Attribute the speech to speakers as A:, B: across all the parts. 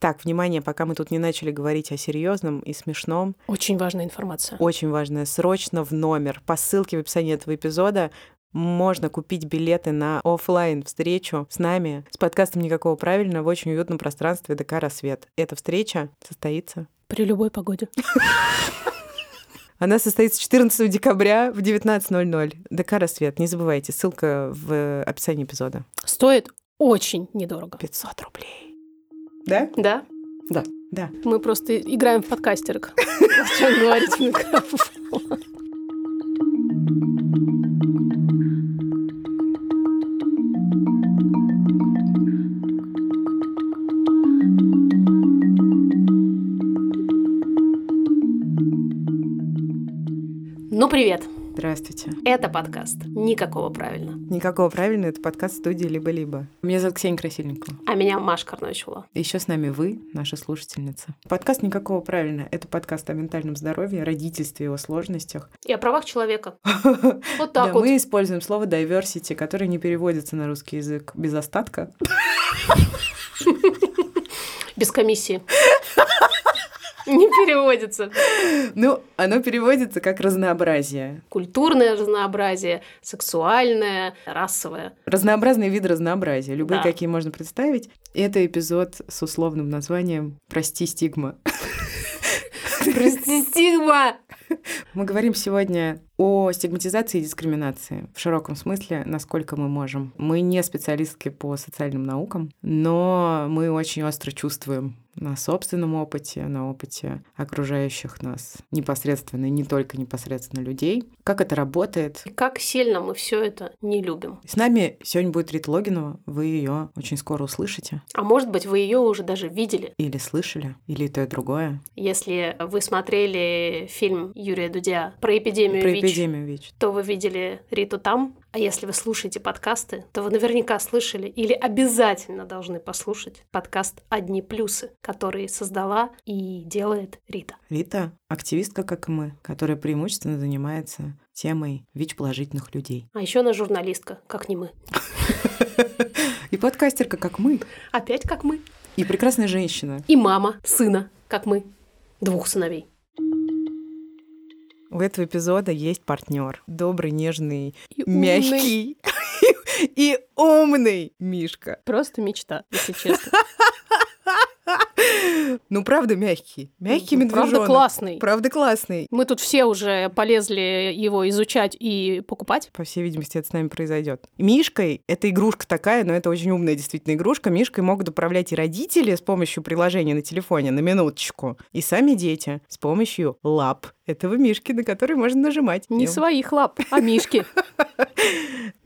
A: Так, внимание, пока мы тут не начали говорить о серьезном и смешном.
B: Очень важная информация.
A: Очень важная. Срочно в номер. По ссылке в описании этого эпизода можно купить билеты на офлайн встречу с нами, с подкастом «Никакого правильно» в очень уютном пространстве ДК «Рассвет». Эта встреча состоится...
B: При любой погоде.
A: Она состоится 14 декабря в 19.00. ДК «Рассвет». Не забывайте, ссылка в описании эпизода.
B: Стоит очень недорого.
A: 500 рублей. Да?
B: Да.
A: Да. Да.
B: Мы просто играем в подкастерок. Чем говорить в микрофон. Ну, привет.
A: Здравствуйте.
B: Это подкаст «Никакого правильно».
A: Никакого правильно, это подкаст студии «Либо-либо». Меня зовут Ксения Красильникова.
B: А меня Маша Карночула.
A: Еще с нами вы, наша слушательница. Подкаст «Никакого правильно» — это подкаст о ментальном здоровье, родительстве, его сложностях.
B: И о правах человека. Вот так вот.
A: мы используем слово diversity, которое не переводится на русский язык без остатка.
B: Без комиссии. Не переводится.
A: Ну, оно переводится как разнообразие.
B: Культурное разнообразие, сексуальное, расовое.
A: Разнообразные виды разнообразия, любые,
B: Да.
A: какие можно представить. Это эпизод с условным названием «Прости, стигма».
B: Прости, стигма!
A: Мы говорим сегодня о стигматизации и дискриминации в широком смысле, насколько мы можем. Мы не специалистки по социальным наукам, но мы очень остро чувствуем на собственном опыте, на опыте окружающих нас непосредственно, и не только непосредственно людей, как это работает.
B: И как сильно мы все это не любим.
A: С нами сегодня будет Рита Логинова, вы ее очень скоро услышите.
B: А может быть, вы ее уже даже видели,
A: Или слышали, или то, и другое.
B: если вы смотрели фильм Юрия Дудя про эпидемию
A: Про
B: ВИЧ,
A: эпидемию ВИЧ.
B: то вы видели Риту там. А если вы слушаете подкасты, то вы наверняка слышали или обязательно должны послушать подкаст «Одни плюсы», который создала и делает Рита.
A: Рита — активистка, как и мы, которая преимущественно занимается темой ВИЧ-положительных людей.
B: А еще она журналистка, как не мы.
A: И подкастерка, как мы.
B: Опять как мы.
A: И прекрасная женщина.
B: И мама сына, как мы. Двух сыновей.
A: У этого эпизода есть партнер. Добрый, нежный,
B: И умный.
A: мягкий и умный Мишка.
B: Просто мечта, если честно.
A: Ну, правда, мягкий. Мягкий
B: Ну,
A: медвежонок.
B: Правда классный.
A: Правда классный.
B: Мы тут все уже полезли его изучать и покупать.
A: По всей видимости, это с нами произойдет. Мишкой это игрушка такая, но это очень умная действительно игрушка. Мишкой могут управлять и родители с помощью приложения на телефоне, на минуточку, и сами дети с помощью лап этого Мишки, на который можно нажимать.
B: Не своих лап, а Мишки.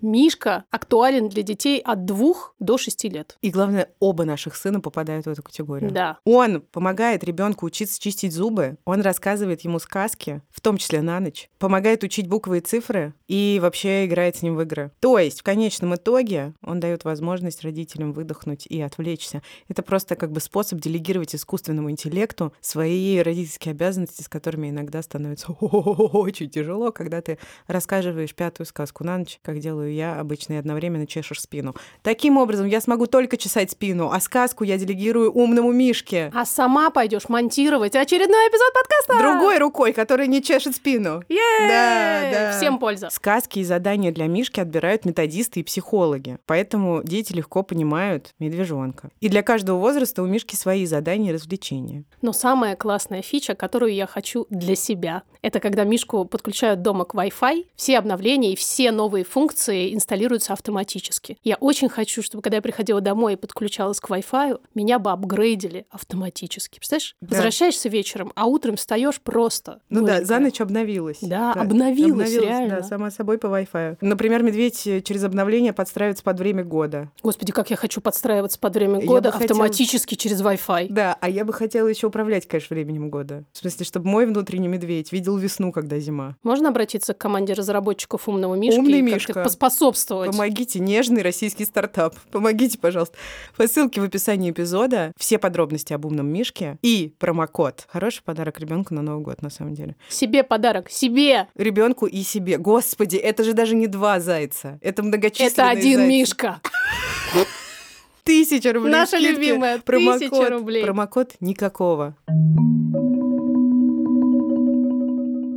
B: Мишка актуален для детей от двух до шести лет.
A: И главное, оба наших сына попадают в эту категорию.
B: Да.
A: Он помогает ребенку учиться чистить зубы, он рассказывает ему сказки, в том числе на ночь, помогает учить буквы и цифры и вообще играет с ним в игры. То есть, в конечном итоге, он дает возможность родителям выдохнуть и отвлечься. Это просто как бы способ делегировать искусственному интеллекту свои родительские обязанности, с которыми иногда становится очень тяжело, когда ты рассказываешь пятую сказку на ночь, как делаю я обычно, и одновременно чешешь спину. Таким образом, я смогу только чесать спину, а сказку я делегирую умному Мишке.
B: А сама пойдешь монтировать очередной эпизод подкаста.
A: Другой рукой, которая не чешет спину.
B: Е-е-е!
A: Да, да.
B: Всем польза.
A: Сказки и задания для Мишки отбирают методисты и психологи, поэтому дети легко понимают медвежонка. И для каждого возраста у Мишки свои задания и развлечения.
B: Но самая классная фича, которую я хочу для себя, это когда Мишку подключают дома к Wi-Fi, все обновления и все новые функции инсталируются автоматически. Я очень хочу, чтобы когда я приходила домой и подключалась к Wi-Fi, меня бы апгрейдили автоматически. Представляешь?
A: Да.
B: Возвращаешься вечером, а утром встаешь просто.
A: Ну да, за ночь обновилась.
B: Да, обновилась, реально.
A: Да, сама собой по Wi-Fi. Например, медведь э, через обновление подстраивается под время года.
B: Господи, как я хочу подстраиваться под время года
A: бы хотела-
B: автоматически через Wi-Fi.
A: Да, а я бы хотела еще управлять, конечно, временем года. В смысле, чтобы мой внутренний медведь видел весну, когда зима.
B: Можно обратиться к команде разработчиков умного Мишки
A: Умный
B: и
A: Мишка.
B: поспособствовать?
A: Помогите, нежный российский стартап. Помогите, пожалуйста. По ссылке в описании эпизода все подробности об умном Мишке и промокод. Хороший подарок ребенку на Новый год, на самом деле.
B: Себе подарок, себе!
A: Ребенку и себе. Господи, это же даже не два зайца. Это многочисленные
B: Это один
A: зайцы.
B: Мишка.
A: Тысяча рублей
B: Наша любимая,
A: Промокод,
B: тысяча рублей.
A: Промокод никакого.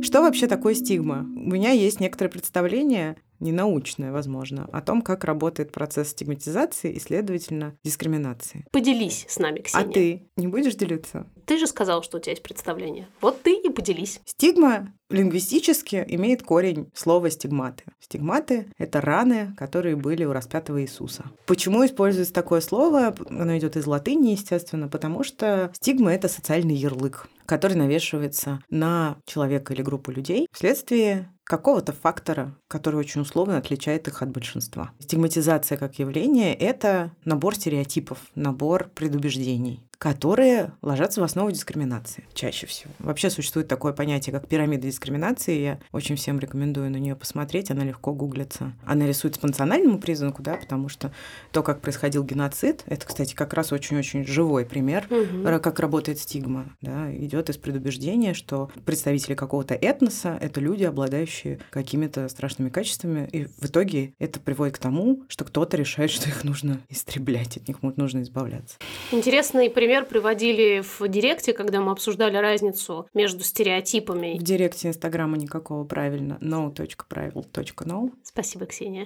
A: Что вообще такое стигма? У меня есть некоторое представление, ненаучное, возможно, о том, как работает процесс стигматизации и, следовательно, дискриминации.
B: Поделись с нами, Ксения.
A: А ты не будешь делиться?
B: Ты же сказал, что у тебя есть представление. Вот ты и поделись.
A: Стигма лингвистически имеет корень слова стигматы. Стигматы — это раны, которые были у распятого Иисуса. Почему используется такое слово? Оно идет из латыни, естественно, потому что стигма — это социальный ярлык, который навешивается на человека или группу людей вследствие какого-то фактора, который очень условно отличает их от большинства. Стигматизация как явление — это набор стереотипов, набор предубеждений которые ложатся в основу дискриминации чаще всего. Вообще существует такое понятие, как пирамида дискриминации. Я очень всем рекомендую на нее посмотреть, она легко гуглится. Она рисуется по национальному признаку, да, потому что то, как происходил геноцид, это, кстати, как раз очень-очень живой пример,
B: Мгм.
A: как работает стигма, да, идет из предубеждения, что представители какого-то этноса — это люди, обладающие какими-то страшными качествами, и в итоге это приводит к тому, что кто-то решает, что их нужно истреблять, от них нужно избавляться.
B: Интересный пример приводили в директе, когда мы обсуждали разницу между стереотипами.
A: В директе Инстаграма никакого правильно no.правил.no.
B: Спасибо, Ксения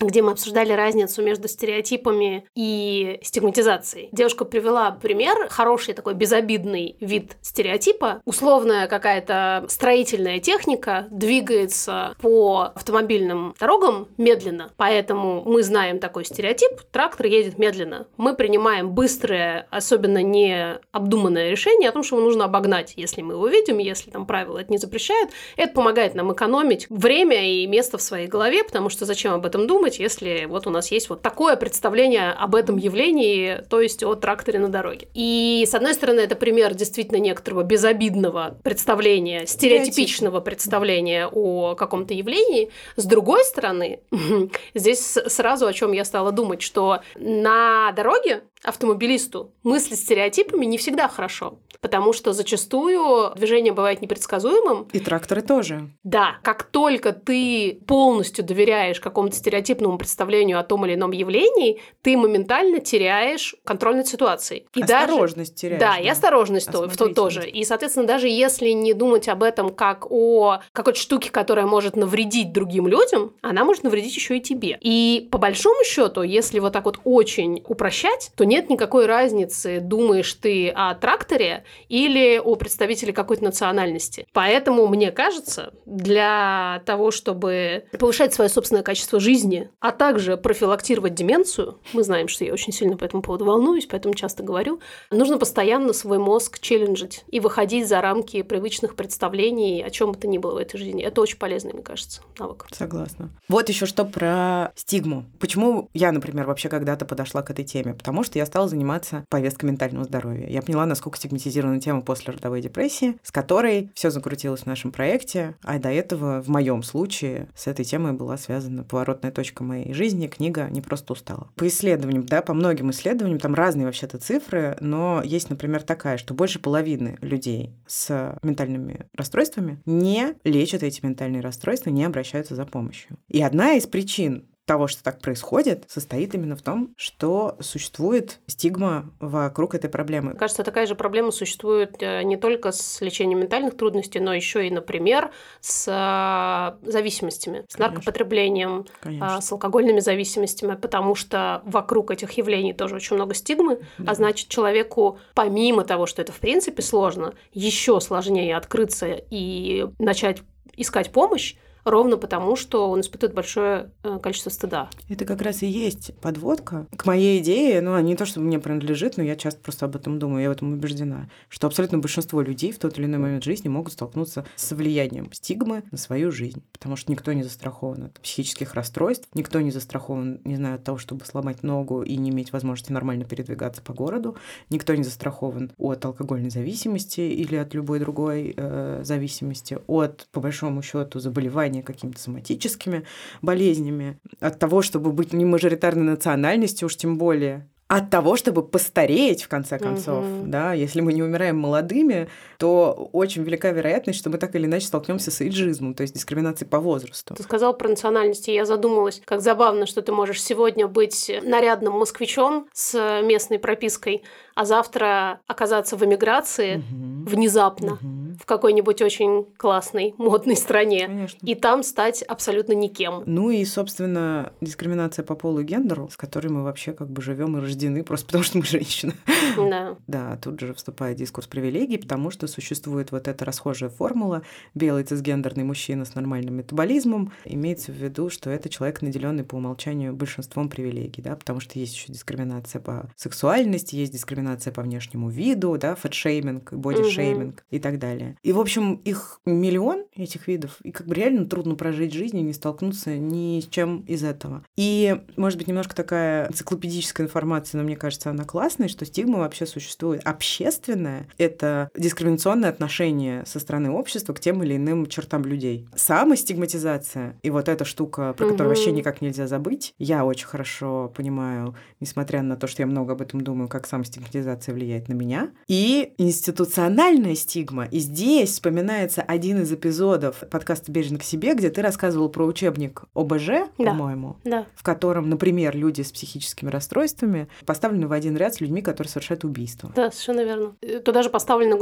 B: где мы обсуждали разницу между стереотипами и стигматизацией. Девушка привела пример, хороший такой безобидный вид стереотипа. Условная какая-то строительная техника двигается по автомобильным дорогам медленно, поэтому мы знаем такой стереотип, трактор едет медленно. Мы принимаем быстрое, особенно не обдуманное решение о том, что его нужно обогнать, если мы его видим, если там правила это не запрещают. Это помогает нам экономить время и место в своей голове, потому что зачем об этом думать, если вот у нас есть вот такое представление об этом явлении, то есть о тракторе на дороге. И, с одной стороны, это пример действительно некоторого безобидного представления, стереотипичного представления о каком-то явлении. С другой стороны, здесь сразу о чем я стала думать, что на дороге автомобилисту мыслить стереотипами не всегда хорошо, потому что зачастую движение бывает непредсказуемым.
A: И тракторы тоже.
B: Да, как только ты полностью доверяешь какому-то стереотипному представлению о том или ином явлении, ты моментально теряешь контроль над ситуацией.
A: И осторожность
B: даже...
A: теряешь.
B: Да, и осторожность то, в то тоже. И, соответственно, даже если не думать об этом как о какой-то штуке, которая может навредить другим людям, она может навредить еще и тебе. И по большому счету, если вот так вот очень упрощать, то нет никакой разницы, думаешь ты о тракторе или о представителе какой-то национальности. Поэтому, мне кажется, для того, чтобы повышать свое собственное качество жизни, а также профилактировать деменцию, мы знаем, что я очень сильно по этому поводу волнуюсь, поэтому часто говорю, нужно постоянно свой мозг челленджить и выходить за рамки привычных представлений о чем бы то ни было в этой жизни. Это очень полезный, мне кажется, навык.
A: Согласна. Вот еще что про стигму. Почему я, например, вообще когда-то подошла к этой теме? Потому что я стала заниматься повесткой ментального здоровья. Я поняла, насколько стигматизирована тема после родовой депрессии, с которой все закрутилось в нашем проекте, а до этого в моем случае с этой темой была связана поворотная точка моей жизни, книга «Не просто устала». По исследованиям, да, по многим исследованиям, там разные вообще-то цифры, но есть, например, такая, что больше половины людей с ментальными расстройствами не лечат эти ментальные расстройства, не обращаются за помощью. И одна из причин того, что так происходит, состоит именно в том, что существует стигма вокруг этой проблемы.
B: Кажется, такая же проблема существует э, не только с лечением ментальных трудностей, но еще и, например, с э, зависимостями, с
A: Конечно.
B: наркопотреблением,
A: Конечно.
B: а, с алкогольными зависимостями, потому что вокруг этих явлений тоже очень много стигмы,
A: Да.
B: а значит, человеку, помимо того, что это в принципе сложно, еще сложнее открыться и начать искать помощь, ровно потому, что он испытывает большое э, количество стыда.
A: Это как раз и есть подводка к моей идее, ну, не то, чтобы мне принадлежит, но я часто просто об этом думаю, я в этом убеждена, что абсолютно большинство людей в тот или иной момент жизни могут столкнуться с влиянием стигмы на свою жизнь, потому что никто не застрахован от психических расстройств, никто не застрахован, не знаю, от того, чтобы сломать ногу и не иметь возможности нормально передвигаться по городу, никто не застрахован от алкогольной зависимости или от любой другой э, зависимости, от, по большому счету, заболевания какими-то соматическими болезнями, от того, чтобы быть не мажоритарной национальностью, уж тем более, от того, чтобы постареть, в конце концов. Угу. Да? Если мы не умираем молодыми, то очень велика вероятность, что мы так или иначе столкнемся с эйджизмом, то есть дискриминацией по возрасту.
B: Ты сказал про национальности, я задумалась, как забавно, что ты можешь сегодня быть нарядным москвичом с местной пропиской, а завтра оказаться в эмиграции угу. внезапно угу. в какой-нибудь очень классной, модной стране. Конечно. И там стать абсолютно никем.
A: Ну и, собственно, дискриминация по полу и гендеру, с которой мы вообще как бы живем и рождены, просто потому что мы женщины.
B: Да.
A: Да, тут же вступает дискурс привилегий, потому что существует вот эта расхожая формула белый цисгендерный мужчина с нормальным метаболизмом. Имеется в виду, что это человек, наделенный по умолчанию большинством привилегий, да, потому что есть еще дискриминация по сексуальности, есть дискриминация дискриминация по внешнему виду, да, фэтшейминг, бодишейминг угу. и так далее. И, в общем, их миллион, этих видов, и как бы реально трудно прожить жизнь и не столкнуться ни с чем из этого. И, может быть, немножко такая энциклопедическая информация, но мне кажется, она классная, что стигма вообще существует. Общественная — это дискриминационное отношение со стороны общества к тем или иным чертам людей. Самостигматизация и вот эта штука, про угу. которую вообще никак нельзя забыть, я очень хорошо понимаю, несмотря на то, что я много об этом думаю, как самостигматизация стигматизация влияет на меня. И институциональная стигма. И здесь вспоминается один из эпизодов подкаста «Бережно к себе», где ты рассказывал про учебник ОБЖ, да. по-моему,
B: да.
A: в котором, например, люди с психическими расстройствами поставлены в один ряд с людьми, которые совершают убийство.
B: Да, совершенно верно. Туда же поставлены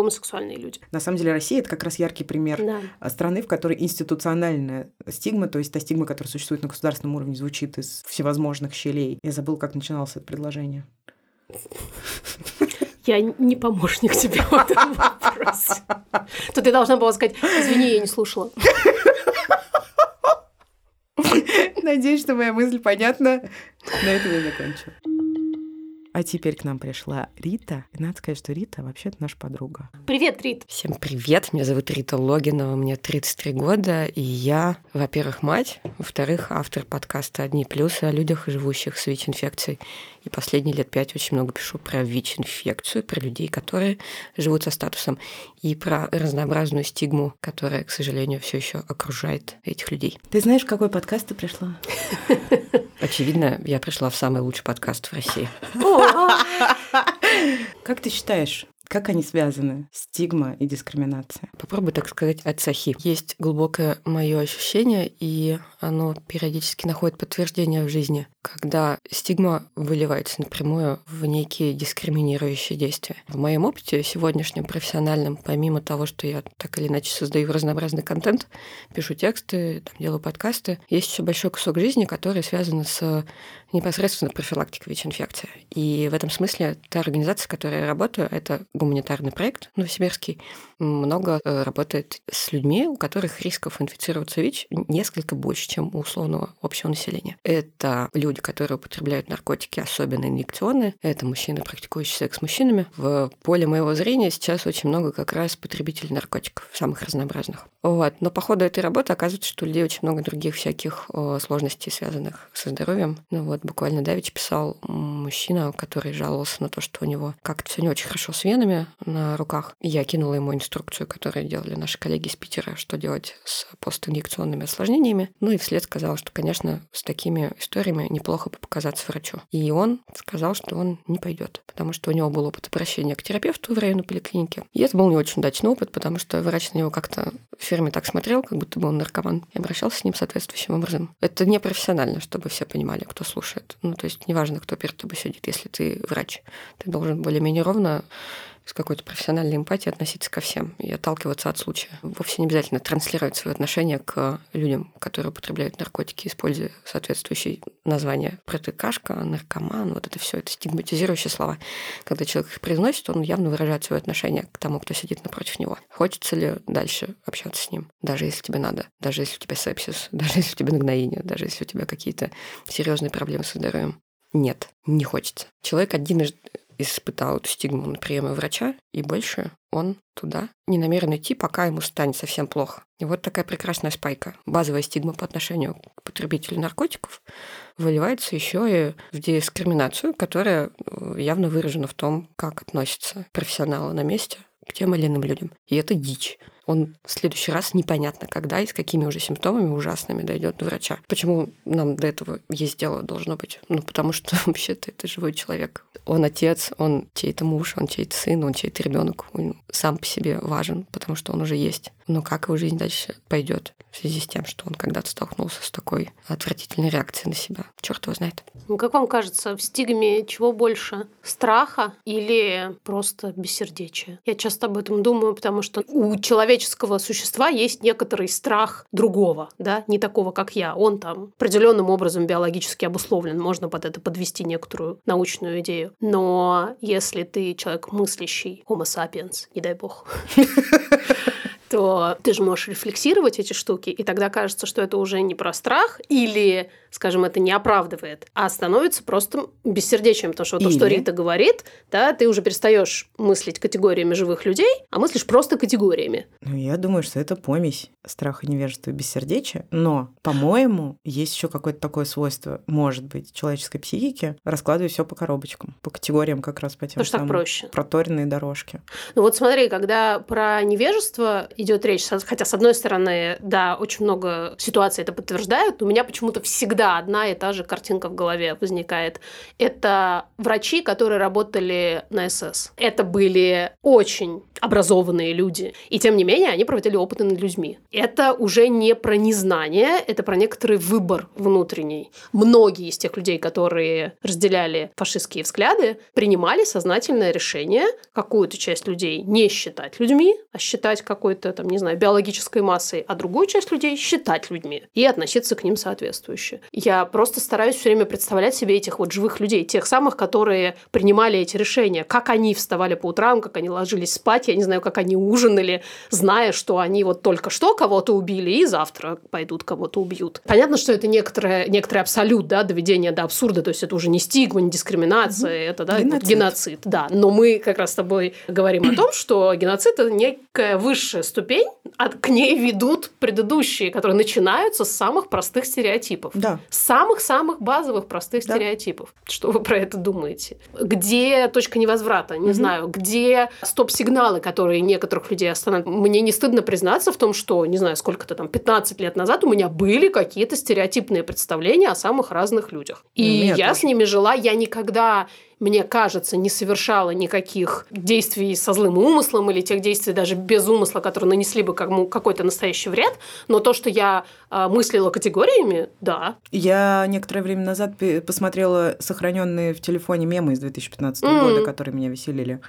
B: гомосексуальные люди.
A: На самом деле Россия — это как раз яркий пример
B: да.
A: страны, в которой институциональная стигма, то есть та стигма, которая существует на государственном уровне, звучит из всевозможных щелей. Я забыл, как начиналось это предложение.
B: Я не помощник тебе в этом вопросе. То ты должна была сказать, извини, я не слушала.
A: Надеюсь, что моя мысль понятна. На этом я закончу. А теперь к нам пришла Рита. И надо сказать, что Рита вообще-то наша подруга.
B: Привет, Рит.
C: Всем привет. Меня зовут Рита Логинова, мне 33 года, и я, во-первых, мать, во-вторых, автор подкаста «Одни плюсы» о людях, живущих с ВИЧ-инфекцией. И последние лет пять очень много пишу про ВИЧ-инфекцию, про людей, которые живут со статусом, и про разнообразную стигму, которая, к сожалению, все еще окружает этих людей.
A: Ты знаешь, в какой подкаст ты пришла?
C: Очевидно, я пришла в самый лучший подкаст в России.
A: Как ты считаешь, как они связаны? Стигма и дискриминация.
C: Попробуй так сказать от сахи. Есть глубокое мое ощущение, и оно периодически находит подтверждение в жизни, когда стигма выливается напрямую в некие дискриминирующие действия. В моем опыте сегодняшнем профессиональном, помимо того, что я так или иначе создаю разнообразный контент, пишу тексты, там, делаю подкасты, есть еще большой кусок жизни, который связан с непосредственно профилактикой ВИЧ-инфекции. И в этом смысле та организация, в которой я работаю, это гуманитарный проект Новосибирский, много э, работает с людьми, у которых рисков инфицироваться ВИЧ несколько больше, чем у условного общего населения. Это люди, которые употребляют наркотики, особенно инъекционные. Это мужчины, практикующие секс с мужчинами. В поле моего зрения сейчас очень много как раз потребителей наркотиков, самых разнообразных. Вот. Но по ходу этой работы оказывается, что у людей очень много других всяких сложностей, связанных со здоровьем. Ну вот, буквально давич писал мужчина, который жаловался на то, что у него как-то все не очень хорошо с венами на руках. Я кинула ему инструкцию, которую делали наши коллеги из Питера, что делать с постинъекционными осложнениями. Ну и вслед сказал, что, конечно, с такими историями неплохо бы показаться врачу. И он сказал, что он не пойдет, потому что у него был опыт обращения к терапевту в районной поликлинике. И это был не очень удачный опыт, потому что врач на него как-то в фирме так смотрел, как будто бы он наркоман, и обращался с ним соответствующим образом. Это не профессионально, чтобы все понимали, кто слушает. Ну, то есть неважно, кто перед тобой сидит, если ты врач. Ты должен более-менее ровно с какой-то профессиональной эмпатией относиться ко всем и отталкиваться от случая. Вовсе не обязательно транслировать свое отношение к людям, которые употребляют наркотики, используя соответствующие названия. Протыкашка, наркоман, вот это все это стигматизирующие слова. Когда человек их произносит, он явно выражает свое отношение к тому, кто сидит напротив него. Хочется ли дальше общаться с ним, даже если тебе надо, даже если у тебя сепсис, даже если у тебя нагноение, даже если у тебя какие-то серьезные проблемы со здоровьем. Нет, не хочется. Человек один испытал эту стигму на приеме врача, и больше он туда не намерен идти, пока ему станет совсем плохо. И вот такая прекрасная спайка. Базовая стигма по отношению к потребителю наркотиков выливается еще и в дискриминацию, которая э, явно выражена в том, как относятся профессионалы на месте к тем или иным людям. И это дичь. Он в следующий раз непонятно когда и с какими уже симптомами ужасными дойдет до врача. Почему нам до этого есть дело должно быть? Ну, потому что вообще-то это живой человек. Он отец, он чей-то муж, он чей-то сын, он чей-то ребенок. Он сам по себе важен, потому что он уже есть. Но как его жизнь дальше пойдет в связи с тем, что он когда-то столкнулся с такой отвратительной реакцией на себя? Черт его знает.
B: Ну, как вам кажется, в стигме чего больше? Страха или просто бессердечия? Я часто об этом думаю, потому что у человеческого существа есть некоторый страх другого, да, не такого, как я. Он там определенным образом биологически обусловлен. Можно под это подвести некоторую научную идею. Но если ты человек мыслящий, homo sapiens, не дай бог, то ты же можешь рефлексировать эти штуки, и тогда кажется, что это уже не про страх или скажем, это не оправдывает, а становится просто бессердечием, потому что вот то, что Рита говорит, да, ты уже перестаешь мыслить категориями живых людей, а мыслишь просто категориями.
A: Ну, я думаю, что это помесь страха, невежества и бессердечия, но, по-моему, есть еще какое-то такое свойство, может быть, человеческой психики, раскладывать все по коробочкам, по категориям как раз по тем
B: Потому самым проще.
A: проторенные дорожки.
B: Ну вот смотри, когда про невежество идет речь, хотя с одной стороны, да, очень много ситуаций это подтверждают, у меня почему-то всегда одна и та же картинка в голове возникает. Это врачи, которые работали на СС. Это были очень образованные люди. И тем не менее, они проводили опыты над людьми. Это уже не про незнание, это про некоторый выбор внутренний. Многие из тех людей, которые разделяли фашистские взгляды, принимали сознательное решение какую-то часть людей не считать людьми, а считать какой-то, там, не знаю, биологической массой, а другую часть людей считать людьми и относиться к ним соответствующе. Я просто стараюсь все время представлять себе этих вот живых людей, тех самых, которые принимали эти решения, как они вставали по утрам, как они ложились спать, я не знаю, как они ужинали, зная, что они вот только что кого-то убили и завтра пойдут кого-то убьют. Понятно, что это некоторое, некоторый абсолют, да, доведение до абсурда, то есть это уже не стигма, не дискриминация, угу. это да, геноцид. геноцид, да. Но мы как раз с тобой говорим о том, что геноцид это некая высшая ступень, а к ней ведут предыдущие, которые начинаются с самых простых стереотипов.
A: Да.
B: Самых-самых базовых простых да. стереотипов. Что вы про это думаете? Где точка невозврата? Не угу. знаю. Где стоп-сигналы, которые некоторых людей останавливают? Мне не стыдно признаться в том, что, не знаю, сколько-то там, 15 лет назад у меня были какие-то стереотипные представления о самых разных людях. И ну, я тоже. с ними жила. Я никогда мне кажется, не совершала никаких действий со злым умыслом или тех действий даже без умысла, которые нанесли бы какой-то настоящий вред, но то, что я э, мыслила категориями, да.
A: Я некоторое время назад посмотрела сохраненные в телефоне мемы из 2015 mm-hmm. года, которые меня веселили.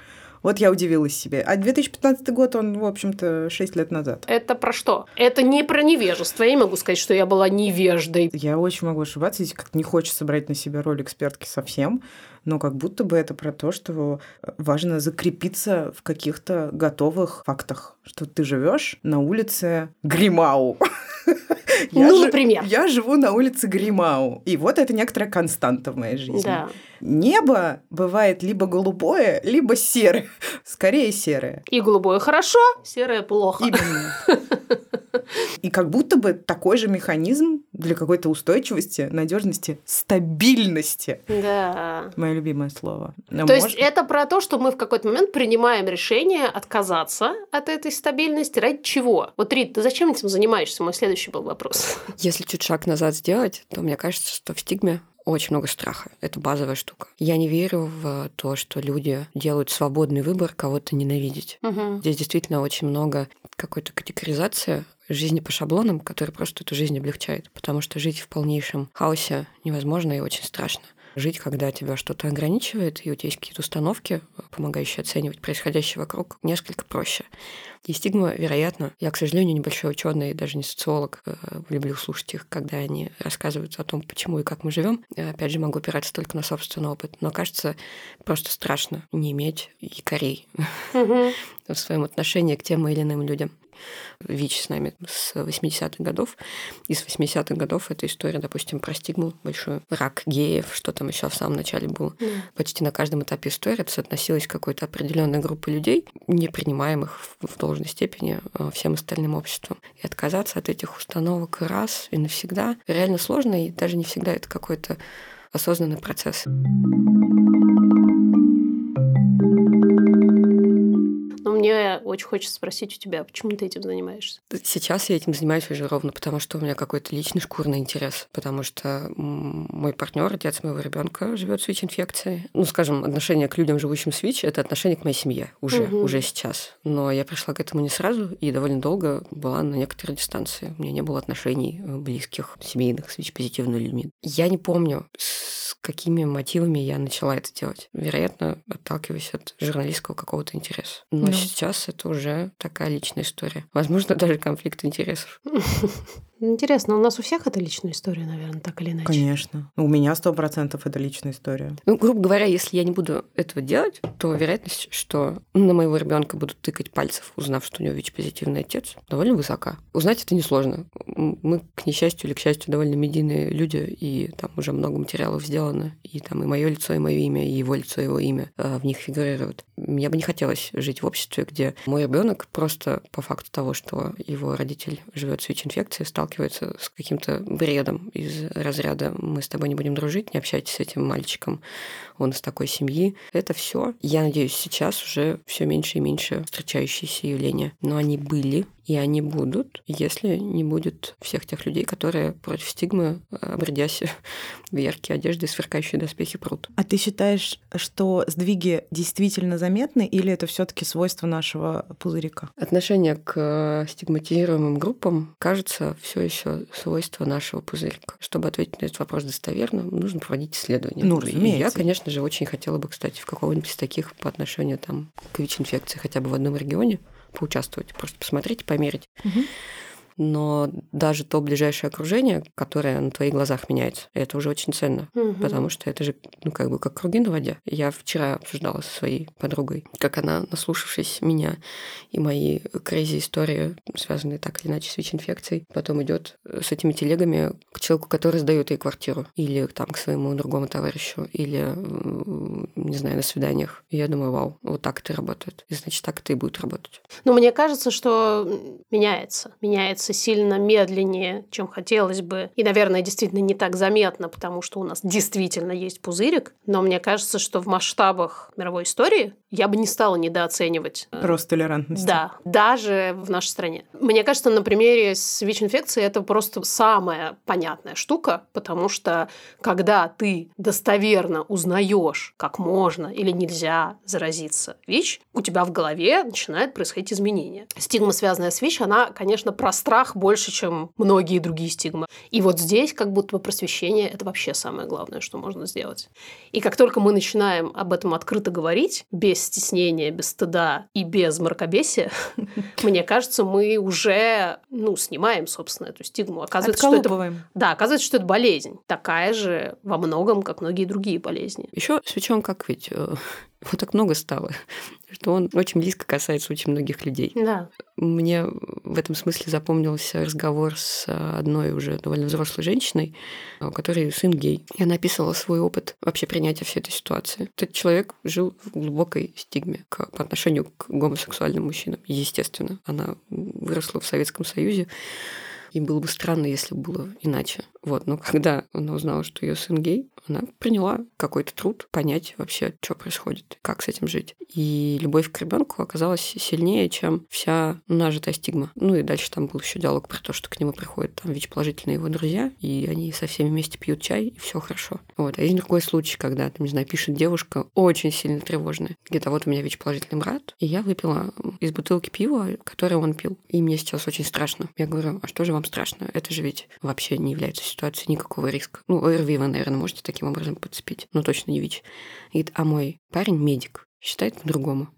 A: Вот я удивилась себе. А 2015 год, он, в общем-то, 6 лет назад.
B: Это про что? Это не про невежество. Я не могу сказать, что я была невеждой.
A: Я очень могу ошибаться, здесь как-то не хочется брать на себя роль экспертки совсем но как будто бы это про то, что важно закрепиться в каких-то готовых фактах, что ты живешь на улице Гримау.
B: Я ну, например.
A: Я живу на улице Гримау. И вот это некоторая константа в моей жизни. Да. Небо бывает либо голубое, либо серое. Скорее серое.
B: И голубое хорошо, серое плохо.
A: Именно. И как будто бы такой же механизм для какой-то устойчивости, надежности, стабильности.
B: Да.
A: Мое любимое слово.
B: Но то может... есть это про то, что мы в какой-то момент принимаем решение отказаться от этой стабильности ради чего? Вот, Рит, ты зачем этим занимаешься? Мой следующий был вопрос.
C: Если чуть шаг назад сделать, то мне кажется, что в стигме очень много страха. Это базовая штука. Я не верю в то, что люди делают свободный выбор кого-то ненавидеть.
B: Угу.
C: Здесь действительно очень много какой-то категоризации жизни по шаблонам, который просто эту жизнь облегчает. Потому что жить в полнейшем хаосе невозможно и очень страшно. Жить, когда тебя что-то ограничивает, и у тебя есть какие-то установки, помогающие оценивать происходящее вокруг, несколько проще. И стигма, вероятно, я, к сожалению, небольшой ученый, даже не социолог, э, люблю слушать их, когда они рассказывают о том, почему и как мы живем. Опять же, могу опираться только на собственный опыт. Но кажется, просто страшно не иметь якорей в своем отношении к тем или иным людям. ВИЧ с нами с 80-х годов. И с 80-х годов эта история, допустим, про стигму большую, рак геев, что там еще в самом начале было. Mm. Почти на каждом этапе истории это соотносилось к какой-то определенной группе людей, не принимаемых в должной степени э, всем остальным обществом. И отказаться от этих установок раз и навсегда реально сложно, и даже не всегда это какой-то осознанный процесс.
B: Мне мне очень хочется спросить у тебя, почему ты этим занимаешься?
C: Сейчас я этим занимаюсь уже ровно потому, что у меня какой-то личный шкурный интерес, потому что мой партнер, отец моего ребенка, живет с ВИЧ-инфекцией. Ну, скажем, отношение к людям, живущим с ВИЧ, это отношение к моей семье уже, угу. уже сейчас. Но я пришла к этому не сразу и довольно долго была на некоторой дистанции. У меня не было отношений э, близких, семейных с ВИЧ-позитивными людьми. Я не помню, с какими мотивами я начала это делать. Вероятно, отталкиваясь от журналистского какого-то интереса. Но ну. сейчас это уже такая личная история. Возможно, даже конфликт интересов.
B: Интересно, у нас у всех это личная история, наверное, так или иначе.
A: Конечно. У меня сто процентов это личная история.
C: Ну, грубо говоря, если я не буду этого делать, то вероятность, что на моего ребенка будут тыкать пальцев, узнав, что у него ВИЧ-позитивный отец, довольно высока. Узнать это несложно. Мы, к несчастью или к счастью, довольно медийные люди, и там уже много материалов сделано, и там и мое лицо, и мое имя, и его лицо, и его имя э, в них фигурируют. Мне бы не хотелось жить в обществе, где мой ребенок просто по факту того, что его родитель живет с ВИЧ-инфекцией, стал сталкивается с каким-то бредом из разряда «мы с тобой не будем дружить, не общайтесь с этим мальчиком, он из такой семьи». Это все, я надеюсь, сейчас уже все меньше и меньше встречающиеся явления. Но они были, и они будут, если не будет всех тех людей, которые против стигмы, обрядясь в яркие одежды и сверкающие доспехи прут.
A: А ты считаешь, что сдвиги действительно заметны, или это все таки свойство нашего пузырика?
C: Отношение к стигматизируемым группам, кажется, все еще свойство нашего пузырика. Чтобы ответить на этот вопрос достоверно, нужно проводить исследования.
A: Ну, разумеется.
C: И я, конечно же, очень хотела бы, кстати, в какого-нибудь из таких по отношению там, к ВИЧ-инфекции хотя бы в одном регионе поучаствовать, просто посмотреть, померить. Угу но даже то ближайшее окружение, которое на твоих глазах меняется, это уже очень ценно, угу. потому что это же, ну, как бы как круги на воде. Я вчера обсуждала со своей подругой, как она, наслушавшись меня и мои крейзи истории, связанные так или иначе с ВИЧ-инфекцией, потом идет с этими телегами к человеку, который сдает ей квартиру, или там к своему другому товарищу, или, не знаю, на свиданиях. И я думаю, вау, вот так это работает. И значит, так это и будет работать.
B: Ну, мне кажется, что меняется. Меняется двигаться сильно медленнее, чем хотелось бы. И, наверное, действительно не так заметно, потому что у нас действительно есть пузырик. Но мне кажется, что в масштабах мировой истории я бы не стала недооценивать.
A: Э, Рост толерантности.
B: Да, даже в нашей стране. Мне кажется, на примере с ВИЧ-инфекцией это просто самая понятная штука, потому что когда ты достоверно узнаешь, как можно или нельзя заразиться ВИЧ, у тебя в голове начинает происходить изменения. Стигма, связанная с ВИЧ, она, конечно, пространная страх больше, чем многие другие стигмы. И вот здесь как будто бы просвещение – это вообще самое главное, что можно сделать. И как только мы начинаем об этом открыто говорить, без стеснения, без стыда и без мракобесия, мне кажется, мы уже ну, снимаем, собственно, эту стигму. Оказывается, что это, да, оказывается, что это болезнь. Такая же во многом, как многие другие болезни.
C: Еще с ВИЧом как ведь э, его так много стало, что он очень близко касается очень многих людей.
B: Да.
C: Мне в этом смысле запомнился разговор с одной уже довольно взрослой женщиной, у которой сын гей. И она описывала свой опыт вообще принятия всей этой ситуации. Этот человек жил в глубокой стигме к, по отношению к гомосексуальным мужчинам. Естественно, она выросла в Советском Союзе, и было бы странно, если бы было иначе. Вот, но когда она узнала, что ее сын гей, она приняла какой-то труд понять вообще, что происходит, как с этим жить. И любовь к ребенку оказалась сильнее, чем вся нажитая стигма. Ну и дальше там был еще диалог про то, что к нему приходят там ВИЧ-положительные его друзья, и они со всеми вместе пьют чай, и все хорошо. Вот. А есть другой случай, когда, там, не знаю, пишет девушка очень сильно тревожная. Где-то вот у меня ВИЧ-положительный брат, и я выпила из бутылки пива, которое он пил. И мне сейчас очень страшно. Я говорю, а что же вам страшно? Это же ведь вообще не является ситуацией никакого риска. Ну, ОРВИ вы, наверное, можете таким образом подцепить. Ну, точно не ВИЧ. Говорит, а мой парень медик. Считает по-другому.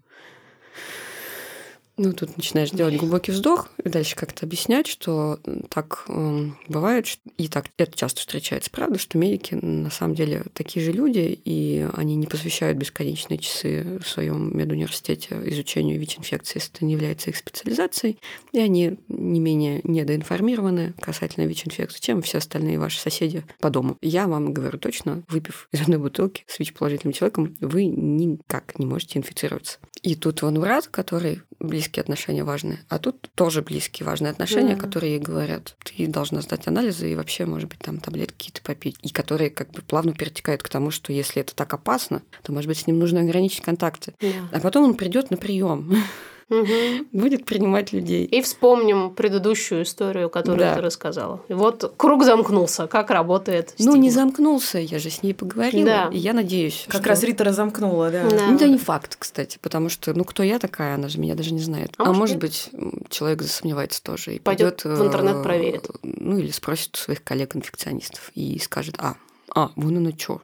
C: Ну, тут начинаешь делать глубокий вздох и дальше как-то объяснять, что так э, бывает, и так это часто встречается, правда, что медики на самом деле такие же люди, и они не посвящают бесконечные часы в своем медуниверситете изучению ВИЧ-инфекции, если это не является их специализацией, и они не менее недоинформированы касательно ВИЧ-инфекции, чем все остальные ваши соседи по дому. Я вам говорю точно, выпив из одной бутылки с ВИЧ-положительным человеком, вы никак не можете инфицироваться. И тут вон брат, который близкие отношения важны, а тут тоже близкие важные отношения, mm-hmm. которые ей говорят, ты должна сдать анализы и вообще, может быть, там таблетки какие-то попить, и которые как бы плавно перетекают к тому, что если это так опасно, то, может быть, с ним нужно ограничить контакты. Yeah. А потом он придет на прием будет принимать людей.
B: И вспомним предыдущую историю, которую
C: Да.
B: ты рассказала. И Вот круг замкнулся. Как работает
C: Ну, не
B: стигма.
C: замкнулся, я же с ней поговорила.
B: Да.
C: И я надеюсь,
A: Как
C: что-
A: раз Рита разомкнула, да.
B: Да.
C: Ну, это не факт, кстати, потому что, ну, кто я такая, она же меня даже не знает.
B: А
C: А,
B: может,
C: быть, м, человек засомневается тоже и пойдет
B: в интернет проверит.
C: Ну, или спросит у своих коллег-инфекционистов и скажет, а, а, вон оно что.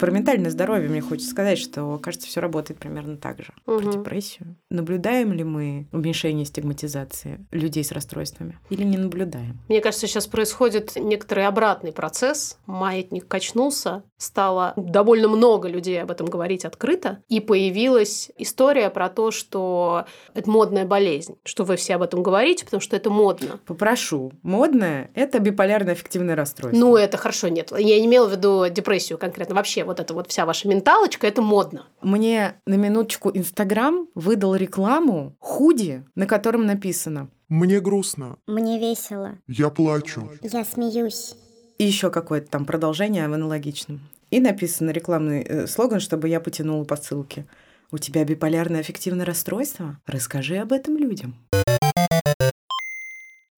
A: Про ментальное здоровье мне хочется сказать, что, кажется, все работает примерно так же. Про
B: Мгм.
A: депрессию. Наблюдаем ли мы уменьшение стигматизации людей с расстройствами? Или не наблюдаем?
B: Мне кажется, сейчас происходит некоторый обратный процесс. Маятник качнулся, стало довольно много людей об этом говорить открыто, и появилась история про то, что это модная болезнь, что вы все об этом говорите, потому что это модно.
A: Попрошу. Модное – это биполярное аффективное расстройство.
B: Ну, это хорошо, нет. Я не имела в виду депрессию конкретно. Вообще, вот эта вот вся ваша менталочка, это модно.
A: Мне на минуточку Инстаграм выдал рекламу худи, на котором написано
D: Мне грустно.
E: Мне весело.
D: Я плачу.
E: Я смеюсь.
A: и еще какое-то там продолжение в аналогичном. И написано рекламный э, слоган, чтобы я потянула по ссылке. У тебя биполярное аффективное расстройство? Расскажи об этом людям.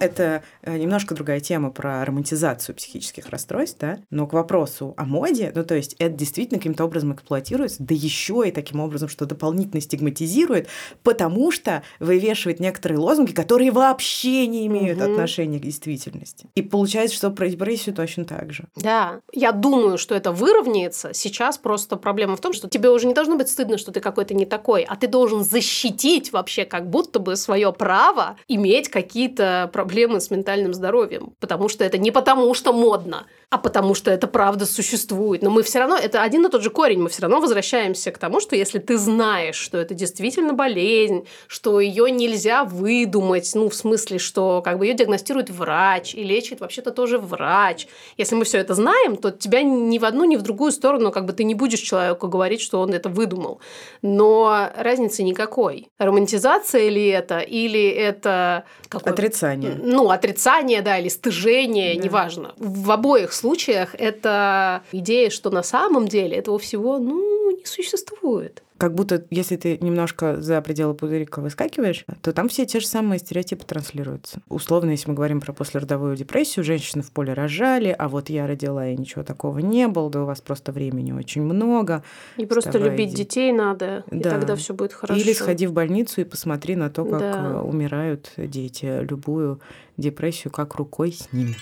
A: Это э, немножко другая тема про романтизацию психических расстройств, да? Но к вопросу о моде, ну то есть это действительно каким-то образом эксплуатируется, да еще и таким образом, что дополнительно стигматизирует, потому что вывешивает некоторые лозунги, которые вообще не имеют
B: Мгм.
A: отношения к действительности. И получается, что про депрессию точно так же.
B: Да, я думаю, что это выровняется. Сейчас просто проблема в том, что тебе уже не должно быть стыдно, что ты какой-то не такой, а ты должен защитить вообще как будто бы свое право иметь какие-то проблемы с ментальным здоровьем. Потому что это не потому, что модно, а потому что это правда существует. Но мы все равно, это один и тот же корень, мы все равно возвращаемся к тому, что если ты знаешь, что это действительно болезнь, что ее нельзя выдумать, ну, в смысле, что как бы ее диагностирует врач и лечит вообще-то тоже врач. Если мы все это знаем, то тебя ни в одну, ни в другую сторону как бы ты не будешь человеку говорить, что он это выдумал. Но разницы никакой. Романтизация ли это, или это... какое-
A: Отрицание.
B: Ну, отрицание, да, или стыжение,
A: Да.
B: неважно. В обоих случаях это идея, что на самом деле этого всего, ну, не существует.
A: Как будто, если ты немножко за пределы пузырика выскакиваешь, то там все те же самые стереотипы транслируются. Условно, если мы говорим про послеродовую депрессию, женщины в поле рожали, а вот я родила, и ничего такого не было, да у вас просто времени очень много.
B: И просто
A: Вставай,
B: любить
A: иди.
B: детей надо, и
A: Да.
B: тогда все будет хорошо.
A: Или сходи в больницу и посмотри на то, как
B: Да.
A: э, умирают дети. Любую депрессию как рукой снимет.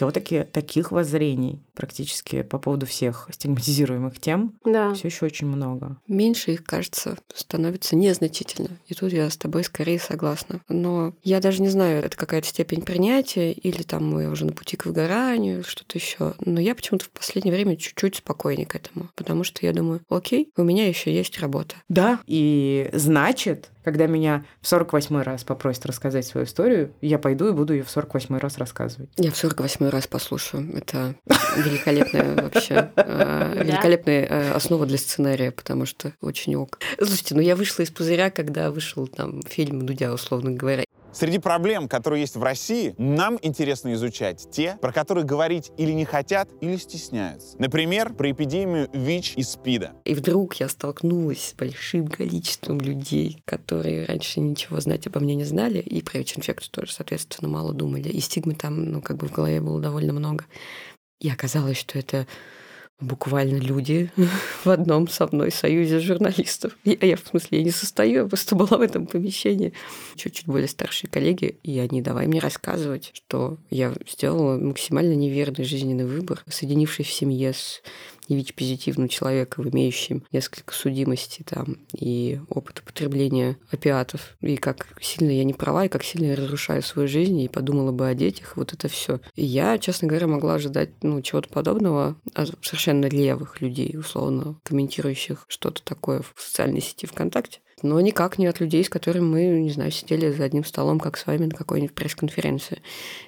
A: Все-таки таких воззрений практически по поводу всех стигматизируемых тем
B: Да.
A: все еще очень много.
C: Меньше их, кажется, становится незначительно. И тут я с тобой скорее согласна. Но я даже не знаю, это какая-то степень принятия, или там мы уже на пути к выгоранию, или что-то еще. Но я почему-то в последнее время чуть-чуть спокойнее к этому. Потому что я думаю, окей, у меня еще есть работа.
A: Да, и значит, когда меня в 48 раз попросят рассказать свою историю, я пойду и буду ее в 48 раз рассказывать.
C: Я в 48 раз послушаю. Это великолепная вообще, э, великолепная э, основа для сценария, потому что очень ок. Слушайте, ну я вышла из пузыря, когда вышел там фильм Дудя, условно говоря.
F: Среди проблем, которые есть в России, нам интересно изучать те, про которые говорить или не хотят, или стесняются. Например, про эпидемию ВИЧ и СПИДа.
C: И вдруг я столкнулась с большим количеством людей, которые раньше ничего знать обо мне не знали, и про ВИЧ-инфекцию тоже, соответственно, мало думали. И стигмы там, ну, как бы в голове было довольно много. И оказалось, что это буквально люди в одном со мной союзе журналистов. И, а я, в смысле, я не состою, я просто была в этом помещении. Чуть-чуть более старшие коллеги, и они давай мне рассказывать, что я сделала максимально неверный жизненный выбор, соединившись в семье с ВИЧ-позитивным человеком, имеющим несколько судимостей там и опыт употребления опиатов, и как сильно я не права, и как сильно я разрушаю свою жизнь, и подумала бы о детях, вот это все. И я, честно говоря, могла ожидать ну, чего-то подобного от совершенно левых людей, условно, комментирующих что-то такое в социальной сети ВКонтакте. Но никак не от людей, с которыми мы, не знаю, сидели за одним столом, как с вами на какой-нибудь пресс-конференции.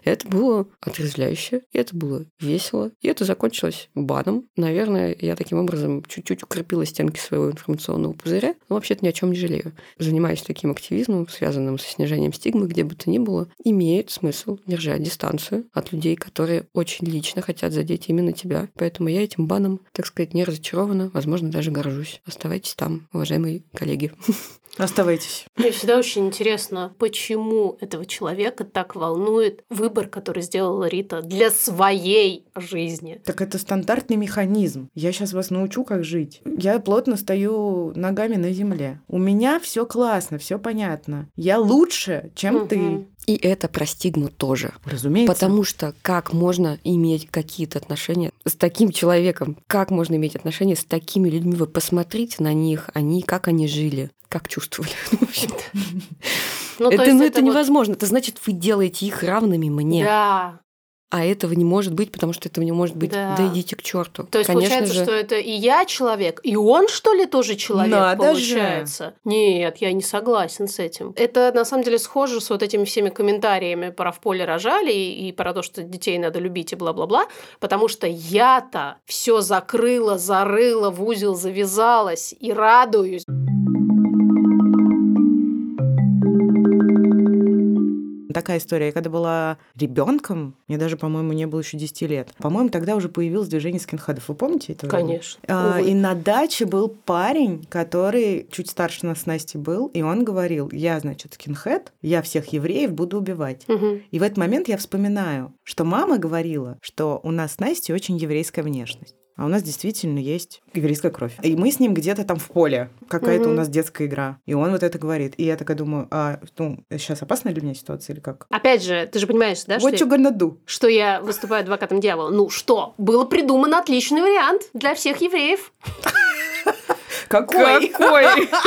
C: Это было отрезвляюще, и это было весело, и это закончилось баном. Наверное, я таким образом чуть-чуть укрепила стенки своего информационного пузыря, но вообще-то ни о чем не жалею. Занимаюсь таким активизмом, связанным со снижением стигмы, где бы то ни было, имеет смысл держать дистанцию от людей, которые очень лично хотят задеть именно тебя. Поэтому я этим баном, так сказать, не разочарована, возможно, даже горжусь. Оставайтесь там, уважаемые коллеги.
A: Оставайтесь.
B: Мне всегда очень интересно, почему этого человека так волнует выбор, который сделала Рита для своей жизни.
A: Так это стандартный механизм. Я сейчас вас научу, как жить. Я плотно стою ногами на земле. У меня все классно, все понятно. Я лучше, чем
B: Мгм.
A: ты.
C: И это про стигму тоже.
A: Разумеется.
C: Потому что как можно иметь какие-то отношения с таким человеком? Как можно иметь отношения с такими людьми? Вы посмотрите на них, они, как они жили, как чувствовали. В общем-то.
B: Ну, то
C: это ну, это
B: вот-
C: невозможно. Это значит, вы делаете их равными мне.
B: Да.
C: А этого не может быть, потому что этого не может быть.
B: Да.
C: Да, идите к черту.
B: То есть
C: Конечно
B: получается,
C: же,
B: что это и я человек, и он, что ли, тоже человек
A: Надо же.
B: получается? Нет, я не согласен с этим. Это на самом деле схоже с вот этими всеми комментариями про в поле рожали и, и про то, что детей надо любить и бла-бла-бла, потому что я-то все закрыла, зарыла, в узел завязалась и радуюсь.
A: Такая история. Я когда была ребенком, мне даже, по-моему, не было еще 10 лет. По-моему, тогда уже появилось движение скинхедов. Вы помните это?
B: Конечно.
A: А, и на даче был парень, который чуть старше нас с Настей был, и он говорил, я, значит, скинхед, я всех евреев буду убивать.
B: Мгм.
A: И в этот момент я вспоминаю, что мама говорила, что у нас с Настей очень еврейская внешность. А у нас действительно есть еврейская кровь. И мы с ним где-то там в поле. Какая-то
B: Мгм.
A: у нас детская игра. И он вот это говорит. И я такая думаю, а ну, сейчас опасная для меня ситуация или как?
B: Опять же, ты же понимаешь, да,
A: What
B: что,
A: you gonna do?
B: что я выступаю адвокатом дьявола? Ну что, было придуман отличный вариант для всех евреев.
A: Какой?
C: Какой?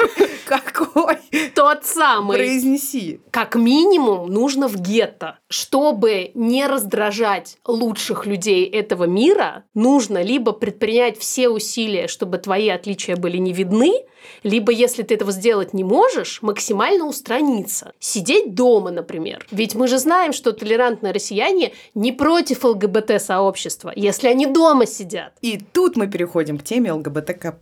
A: Какой?
B: Тот самый.
A: Произнеси.
B: Как минимум нужно в гетто. Чтобы не раздражать лучших людей этого мира, нужно либо предпринять все усилия, чтобы твои отличия были не видны, либо, если ты этого сделать не можешь, максимально устраниться. Сидеть дома, например. Ведь мы же знаем, что толерантные россияне не против ЛГБТ-сообщества, если они дома сидят.
A: И тут мы переходим к теме ЛГБТК+.